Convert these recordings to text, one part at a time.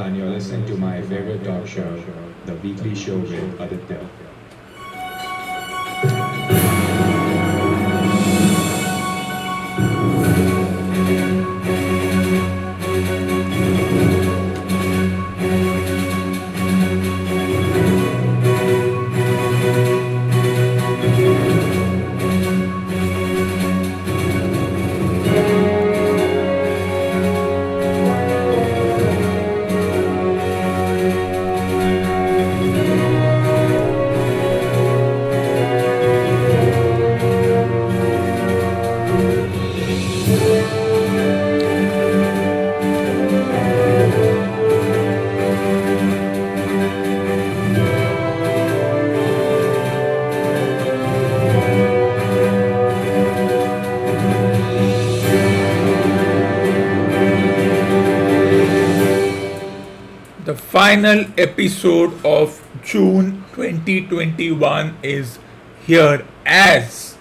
And you're listening to my favorite talk show, The Weekly Show with Aditya. Final episode of June 2021 is here as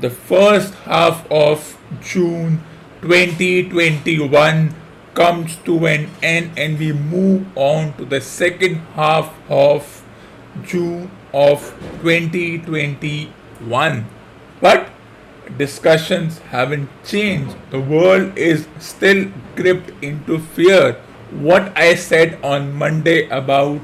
the first half of June 2021 comes to an end and we move on to the second half of June of 2021. But discussions haven't changed. The world is still gripped into fear. What I said on Monday about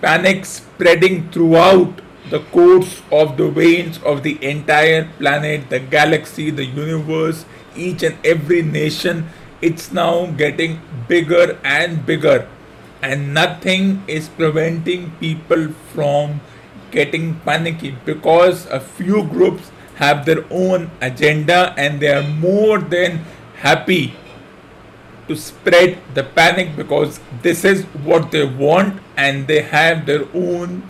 panic spreading throughout the course of the veins of the entire planet, the galaxy, the universe, each and every nation, it's now getting bigger and bigger. And nothing is preventing people from getting panicky because a few groups have their own agenda and they are more than happy to spread the panic because this is what they want and they have their own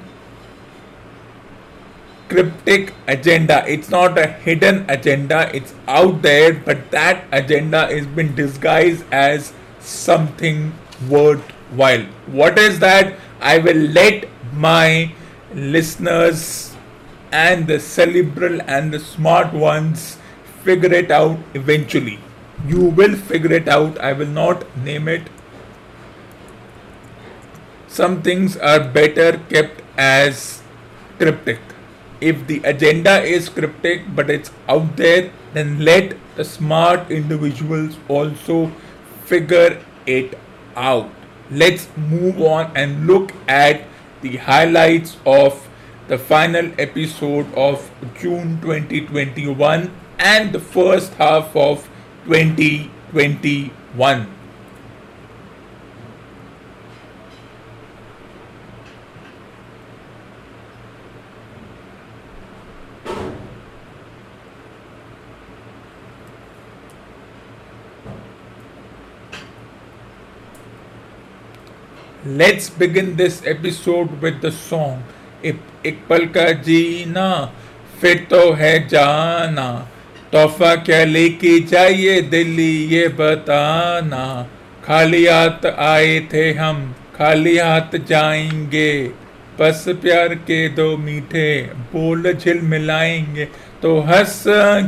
cryptic agenda. It's not a hidden agenda. It's out there but that agenda is been disguised as something worthwhile. What is that? I will let my listeners and the cerebral and the smart ones figure it out eventually you will figure it out. I will not name it. Some things are better kept as cryptic. If the agenda is cryptic but it's out there then let the smart individuals also figure it out. Let's move on and look at the highlights of the final episode of June 2021 and the first half of 2021. Let's begin this episode with the song एक एक पल का जीना फिर तो है जाना तोहफा क्या लेके जाइए दिल्ली, ये बताना। खाली हाथ आए थे हम, खाली हाथ जाएँगे। बस प्यार के दो मीठे बोल झिल मिलाएँगे। तो हंस,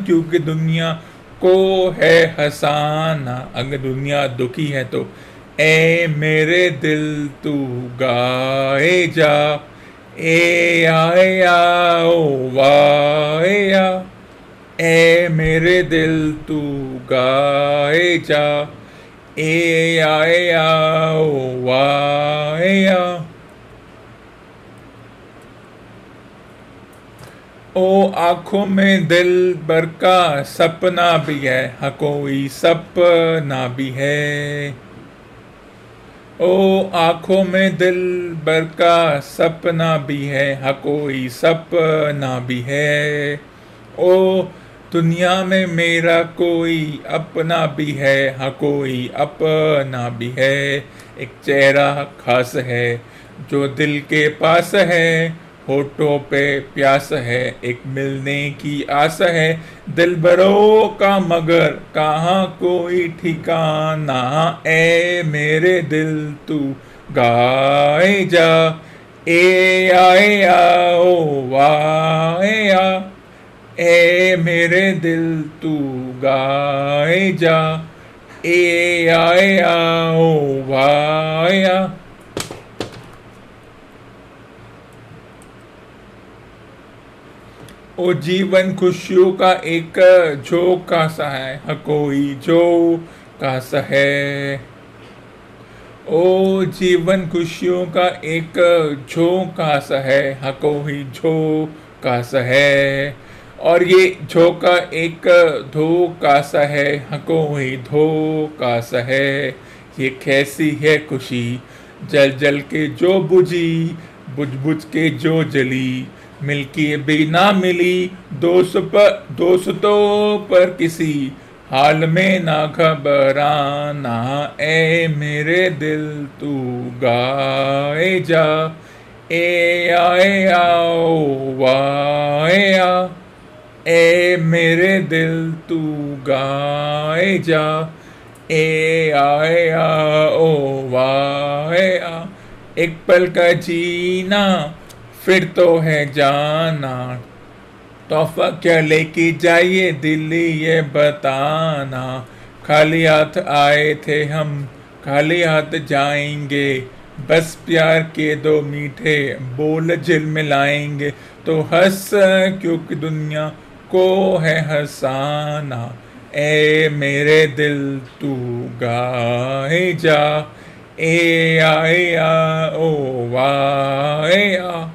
क्योंकि दुनिया को है हसाना। अगर दुनिया दुखी है तो ए मेरे दिल तू गाए जा। ए आए आओ, वाए आ। ए मेरे दिल तू गाए जा। ए आए आओ वाए आ। ओ आँखों में दिल भर का सपना भी है हाँ कोई सपना भी है। ओ आँखों में दिल भर का सपना भी है हाँ कोई सपना भी है। ओ दुनिया में मेरा कोई अपना भी है हाँ कोई अपना भी है। एक चेहरा खास है जो दिल के पास है, होठों पे प्यास है, एक मिलने की आस है। दिल बरो का मगर कहाँ कोई ठिकाना ए मेरे दिल तू गाए जा, ए आए आओ वाए आ। ए मेरे दिल तू गाए जा, ए आया ओ वाया ओ जीवन खुशियों का एक झोंका सा है कोई जो का सा है। ओ जीवन खुशियों का एक झोंका सा है कोई झोंका सा है। और ये झोंका एक धोखा सा है हाँ कोई धोखा सा है। ये कैसी है खुशी, जल जल के जो बुझी, बुझ बुझ के जो जली। मिलकी भी ना मिली दोस्त पर दोस्तों पर किसी। हाल में ना घबराना ए मेरे दिल तू गाए जा। ए आए आओ वाए आ। मेरे दिल तू गाए जा। ए आए आ, ओ वाए आ। एक पल का जीना, फिर तो है जाना। तोहफा क्या लेके जाइए दिल्ली ये बताना। खाली हाथ आए थे हम, खाली हाथ जाएँगे। बस प्यार के दो मीठे बोल जिल मिलाएँगे तो हंस, क्योंकि दुनिया को है हंसाना, ए मेरे दिल तू गाए जा, ए आए आ, ओ वाए आ,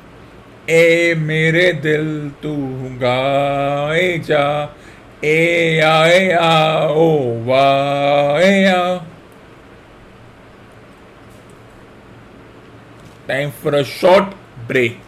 ए मेरे दिल तू गाए जा, ए आए आ, ओ वाए आ। Time for a short break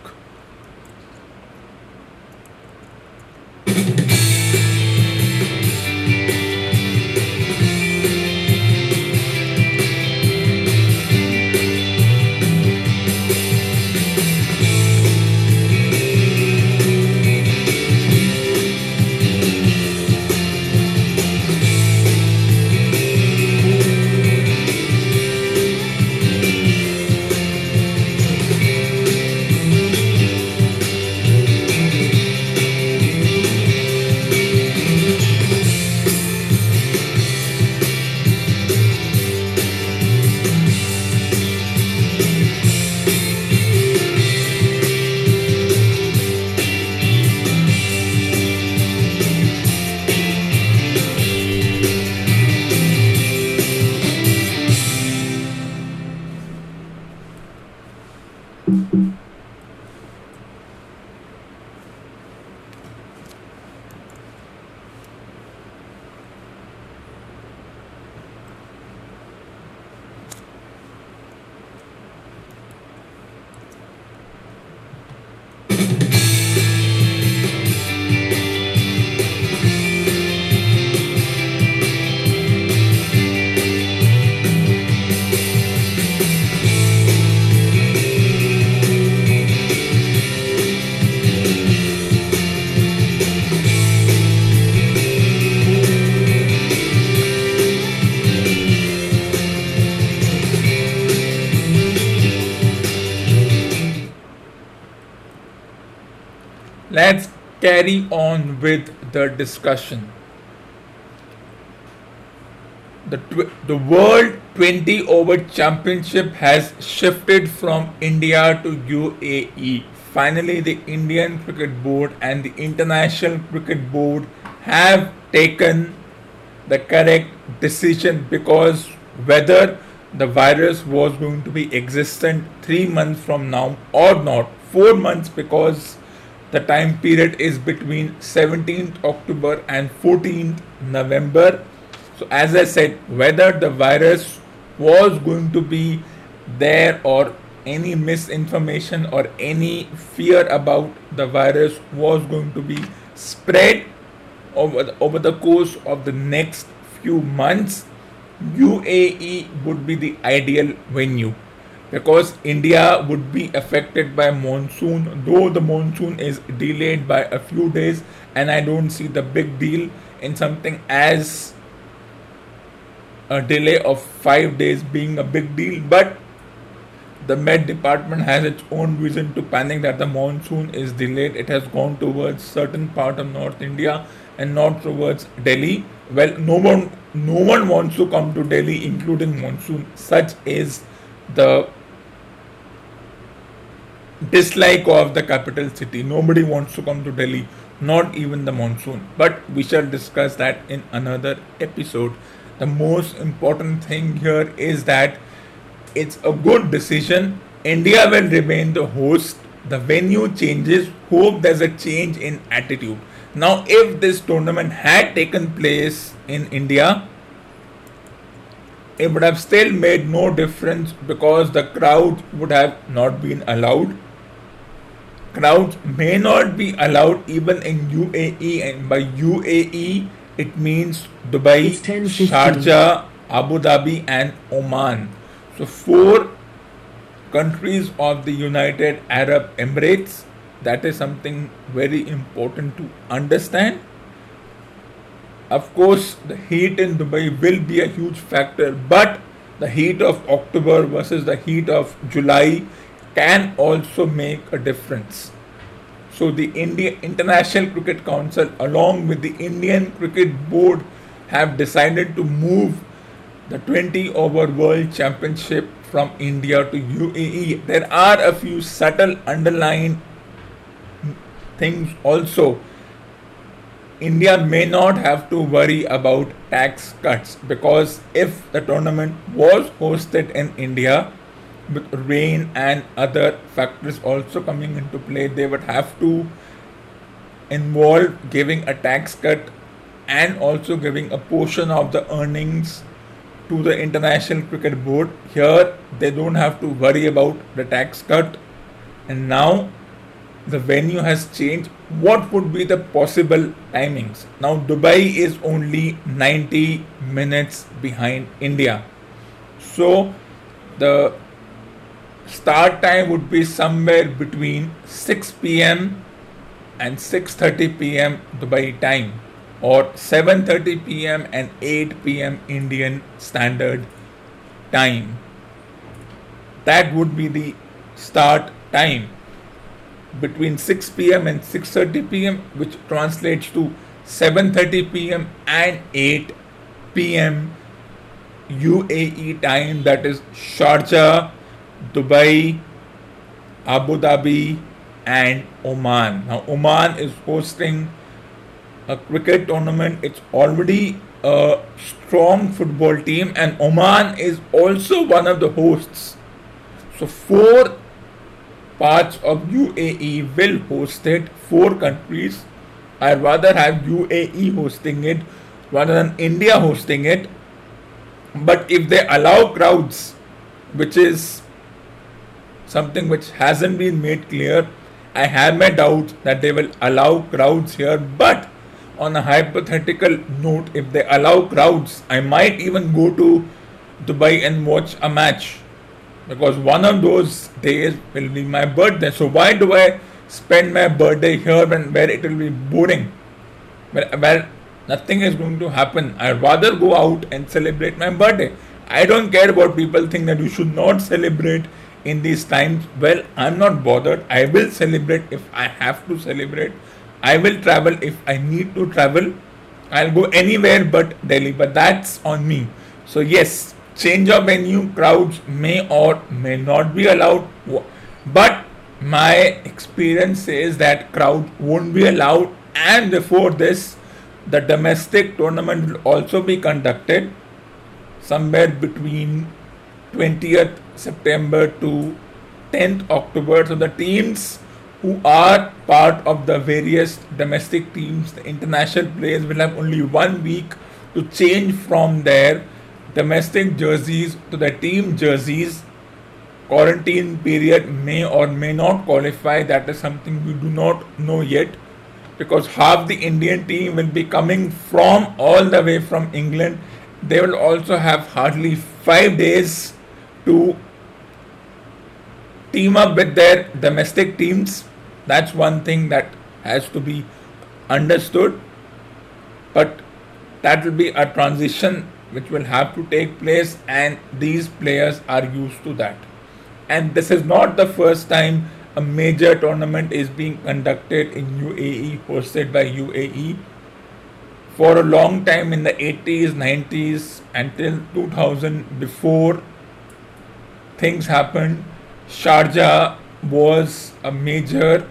carry on with the discussion. The, tw- the World 20 Over Championship has shifted from India to UAE. Finally, the Indian Cricket Board and the International Cricket Board have taken the correct decision because whether the virus was going to be existent three months from now or not, four months because the time period is between 17th October and 14th November. So, as I said, whether the virus was going to be there or any misinformation or any fear about the virus was going to be spread over the, over the course of the next few months, UAE would be the ideal venue because India would be affected by monsoon, though the monsoon is delayed by a few days, and I don't see the big deal in something as a delay of five days being a big deal, but the Met Department has its own reason to panic that the monsoon is delayed. It has gone towards certain part of North India, and not towards Delhi. Well, no one, no one wants to come to Delhi, including monsoon. Such is the dislike of the capital city. Nobody wants to come to Delhi, not even the monsoon. But we shall discuss that in another episode. The most important thing here is that it's a good decision. India will remain the host. The venue changes. Hope there's a change in attitude. Now, if this tournament had taken place in India, it would have still made no difference because the crowd would have not been allowed crowds may not be allowed even in UAE, and by UAE it means Dubai, Sharjah, Abu Dhabi, and Oman. So, four countries of the United Arab Emirates. That is something very important to understand. Of course, the heat in Dubai will be a huge factor, but the heat of October versus the heat of July can also make a difference. So the India International Cricket Council along with the Indian Cricket Board have decided to move the 20 over World Championship from India to UAE. There are a few subtle underlying things also. India may not have to worry about tax cuts because if the tournament was hosted in India, with rain and other factors also coming into play, they would have to involve giving a tax cut and also giving a portion of the earnings to the International Cricket Board. Here, they don't have to worry about the tax cut, and now the venue has changed. What would be the possible timings? Now, Dubai is only 90 minutes behind India, so the start time would be somewhere between 6 pm and 6:30 pm Dubai time or 7:30 pm and 8 pm Indian standard time. That would be the start time between 6 pm and 6:30 pm which translates to 7:30 pm and 8 pm UAE time that is Sharjah Dubai, Abu Dhabi, and Oman. Now, Oman is hosting a cricket tournament. It's already a strong football team, and Oman is also one of the hosts. So, four parts of UAE will host it, four countries. I'd rather have UAE hosting it rather than India hosting it. But if they allow crowds, which is something which hasn't been made clear. I have my doubts that they will allow crowds here, but on a hypothetical note, if they allow crowds, I might even go to Dubai and watch a match because one of those days will be my birthday. So why do I spend my birthday here when where it will be boring? Well, well, nothing is going to happen. I'd rather go out and celebrate my birthday. I don't care what people think that you should not celebrate in these times well i'm not bothered. I will celebrate if i have to celebrate. I will travel if i need to travel. I'll go anywhere but delhi but that's on me. So yes change of venue crowds may or may not be allowed. But my experience says that crowd won't be allowed. And before this the domestic tournament will also be conducted somewhere between 20th September to 10th October. So the teams who are part of the various domestic teams, the international players will have only one week to change from their domestic jerseys to the team jerseys. Quarantine period may or may not qualify. That is something we do not know yet because half the Indian team will be coming from all the way from England. They will also have hardly five days to team up with their domestic teams. That's one thing that has to be understood. But that will be a transition which will have to take place, and these players are used to that. And this is not the first time a major tournament is being conducted in UAE, hosted by UAE. for a long time in the 80s, 90s, until 2000, before things happened, Sharjah was a major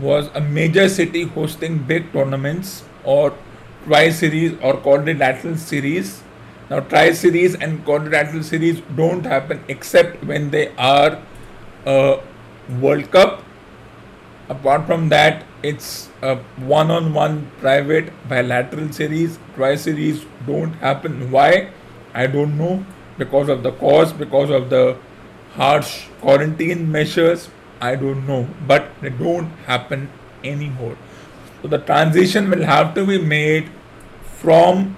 was a major city hosting big tournaments or tri series or quadrilateral series. Now, tri series and quadrilateral series don't happen except when they are a World Cup. Apart from that, it's a one on one private bilateral series. Tri series don't happen. Why? I don't know. Because of the cost, because of the harsh quarantine measures, I don't know, but they don't happen anymore. So the transition will have to be made from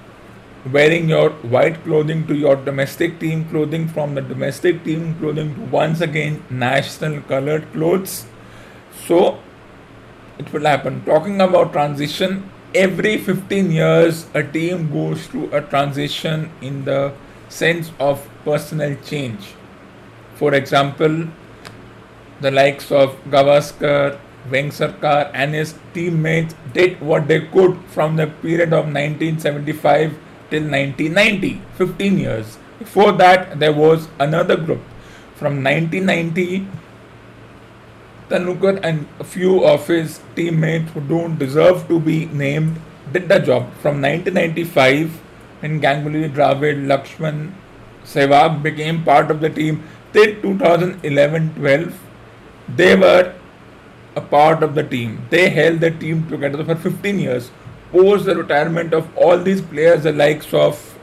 wearing your white clothing to your domestic team clothing, from the domestic team clothing to once again national colored clothes. So it will happen. Talking about transition, every 15 years a team goes through a transition in the sense of personal change. For example, the likes of Gavaskar, Vengsarkar and his teammates did what they could from the period of 1975 till 1990, 15 years. Before that, there was another group. From 1990, Tendulkar and a few of his teammates who don't deserve to be named did the job. From 1995, when Ganguly, Dravid, Lakshman, Sehwag became part of the team till 2011-12, they were a part of the team. They held the team together for 15 years. Post the retirement of all these players, the likes of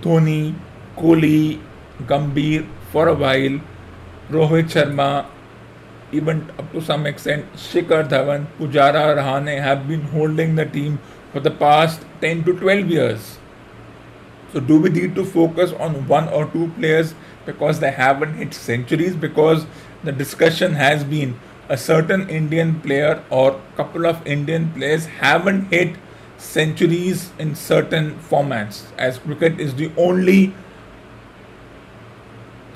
Dhoni, Kohli, Gambhir for a while, Rohit Sharma, even up to some extent Shikhar Dhawan, Pujara, Rahane have been holding the team for the past 10 to 12 years. So, do we need to focus on one or two players because they haven't hit centuries? Because the discussion has been a certain Indian player or couple of Indian players haven't hit centuries in certain formats, as cricket is the only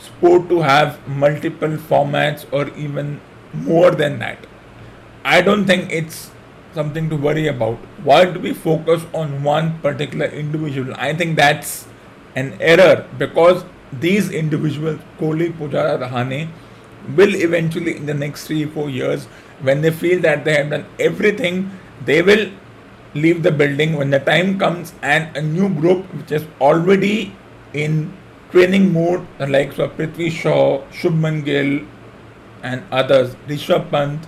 sport to have multiple formats or even more than that. I don't think it's something to worry about. Why do we focus on one particular individual? I think that's an error because these individuals, Kohli, Pujara, Rahane, will eventually in the next three four years when they feel that they have done everything they will leave the building when the time comes and a new group which is already in training mode the likes of Prithvi Shaw, Shubman Gill and others, Rishabh Pant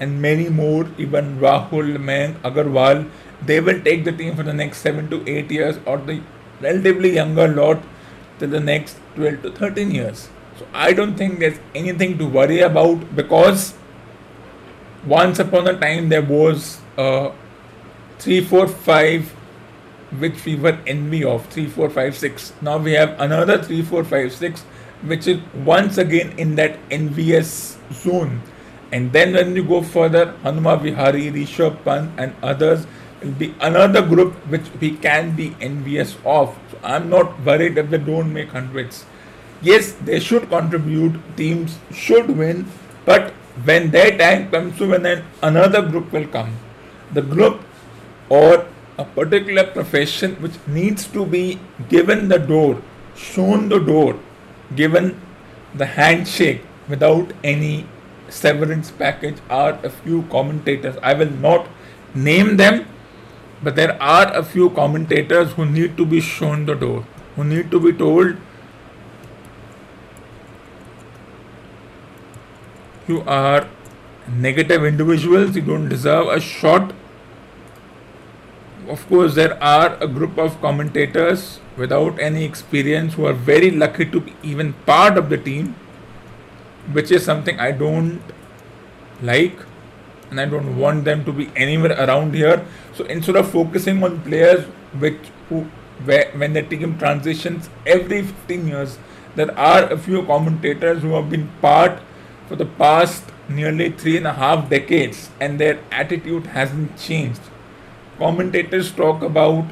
and many more, even Rahul, Mayank, Agarwal, they will take the team for the next 7 to 8 years or the relatively younger lot till the next 12 to 13 years. So I don't think there's anything to worry about because once upon a time there was uh, 3, 4, 5 which we were envy of 3, 4, 5, 6. Now we have another 3, 4, 5, 6 which is once again in that envious zone. And then when you go further, Hanuma Vihari, Rishabh Pant and others will be another group which we can be envious of. So I'm not worried if they don't make hundreds yes, they should contribute, teams should win, but when their time comes to when another group will come, the group or a particular profession which needs to be given the door, shown the door, given the handshake without any severance package are a few commentators. I will not name them, but there are a few commentators who need to be shown the door, who need to be told you are negative individuals, you don't deserve a shot. Of course, there are a group of commentators without any experience who are very lucky to be even part of the team, which is something I don't like and I don't want them to be anywhere around here. So instead of focusing on players which who where, when the team transitions every 15 years, there are a few commentators who have been part for the past nearly three and a half decades and their attitude hasn't changed. Commentators talk about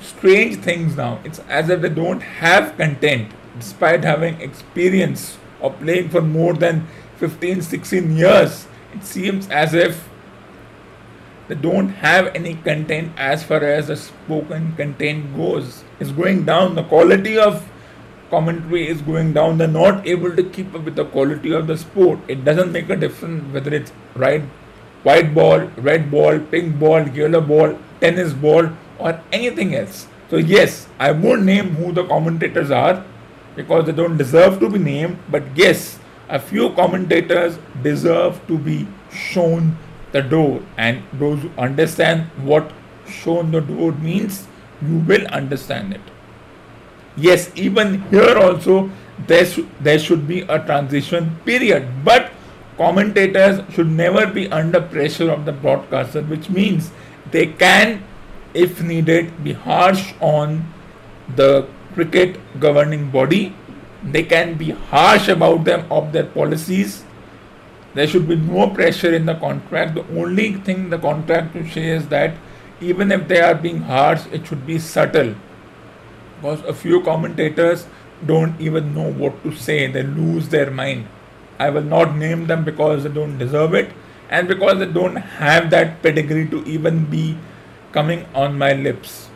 strange things now. It's as if they don't have content despite having experience of playing for more than 15 16 years it seems as if they don't have any content as far as the spoken content goes. It's going down. The quality of commentary is going down. They're not able to keep up with the quality of the sport. It doesn't make a difference whether it's right, white ball, red ball, pink ball, yellow ball, tennis ball, or anything else. So yes, I won't name who the commentators are because they don't deserve to be named. But yes, a few commentators deserve to be shown the door and those who understand what shown the door means you will understand it yes even here also there, sh- there should be a transition period but commentators should never be under pressure of the broadcaster which means they can if needed be harsh on the cricket governing body they can be harsh about them of their policies there should be no pressure in the contract. The only thing the contract should say is that even if they are being harsh, it should be subtle. Because a few commentators don't even know what to say, they lose their mind. I will not name them because they don't deserve it and because they don't have that pedigree to even be coming on my lips.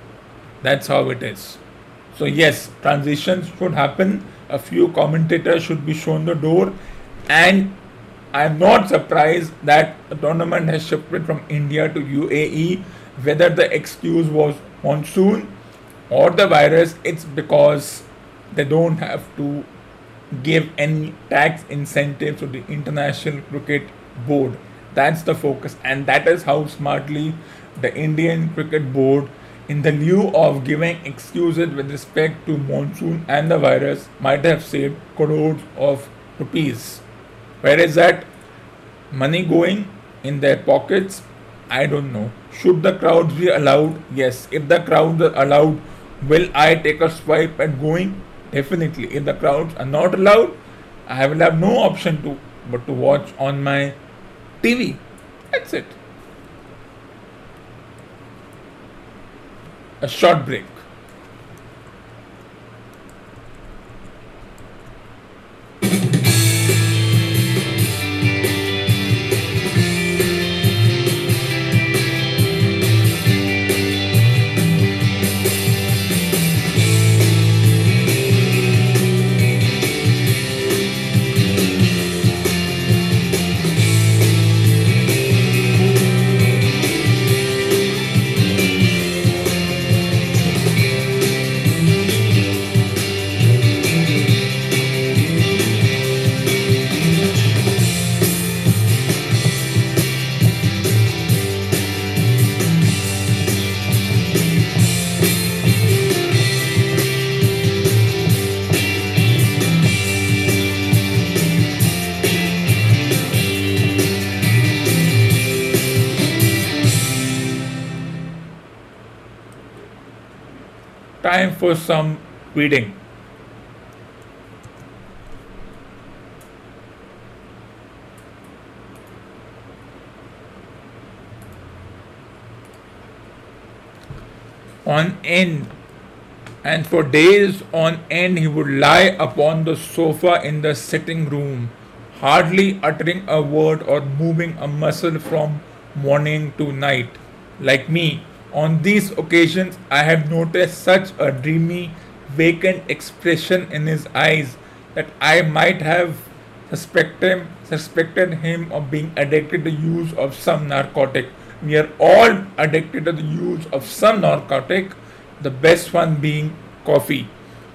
That's how it is. So, yes, transitions should happen. A few commentators should be shown the door, and I am not surprised that the tournament has shifted from India to UAE. Whether the excuse was monsoon or the virus, it's because they don't have to give any tax incentives to the International Cricket Board. That's the focus, and that is how smartly the Indian Cricket Board, in the lieu of giving excuses with respect to monsoon and the virus, might have saved crores of rupees. Where is that money going in their pockets? I don't know. Should the crowds be allowed? Yes. If the crowds are allowed, will I take a swipe at going? Definitely. If the crowds are not allowed, I will have no option to but to watch on my TV. That's it. A short break. For some reading. On end, and for days on end he would lie upon the sofa in the sitting room, hardly uttering a word or moving a muscle from morning to night. Like me, on these occasions I have noticed such a dreamy, vacant expression in his eyes that I might have suspected, suspected him of being addicted to the use of some narcotic. We are all addicted to the use of some narcotic, the best one being coffee.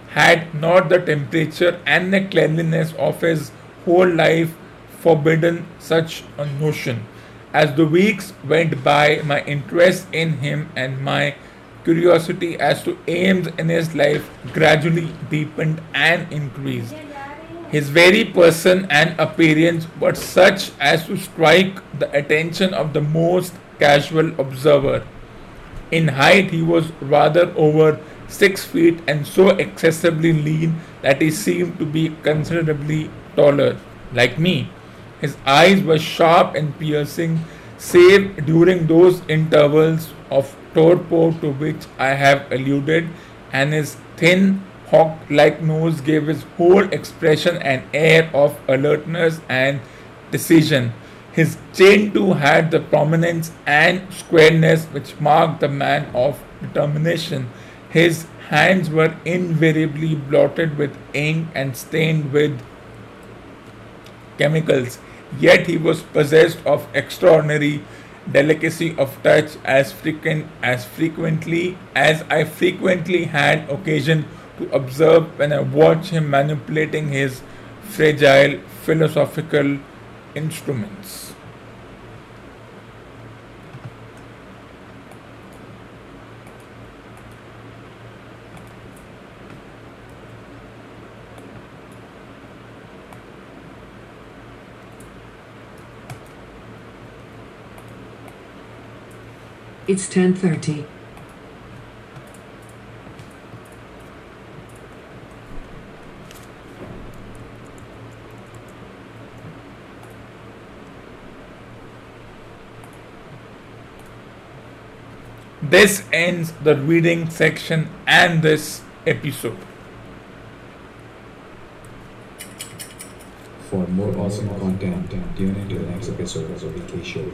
Had not the temperature and the cleanliness of his whole life forbidden such a notion. As the weeks went by, my interest in him and my curiosity as to aims in his life gradually deepened and increased. His very person and appearance were such as to strike the attention of the most casual observer. In height, he was rather over six feet and so excessively lean that he seemed to be considerably taller, like me. His eyes were sharp and piercing, save during those intervals of torpor to which I have alluded, and his thin, hawk like nose gave his whole expression an air of alertness and decision. His chin too had the prominence and squareness which marked the man of determination. His hands were invariably blotted with ink and stained with chemicals, yet he was possessed of extraordinary delicacy of touch as frequent as frequently as I frequently had occasion to observe when I watched him manipulating his fragile philosophical instruments. It's 10:30. This ends the reading section and this episode. For more awesome content, tune in to the next episode of the Weekly Show.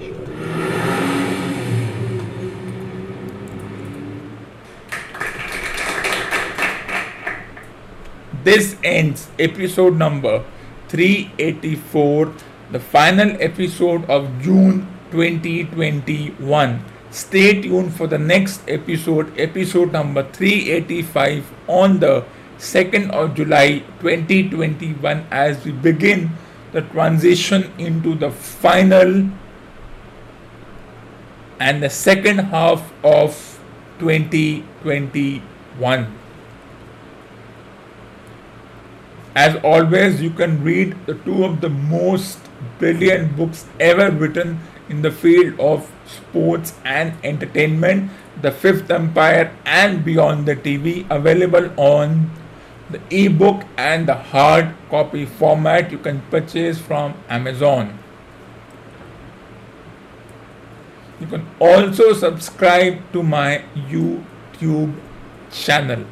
This ends episode number 384, the final episode of June 2021. Stay tuned for the next episode, episode number 385, on the 2nd of July 2021, as we begin the transition into the final and the second half of 2021. As always, you can read the two of the most brilliant books ever written in the field of sports and entertainment The Fifth Empire and Beyond the TV, available on the ebook and the hard copy format you can purchase from Amazon. You can also subscribe to my YouTube channel.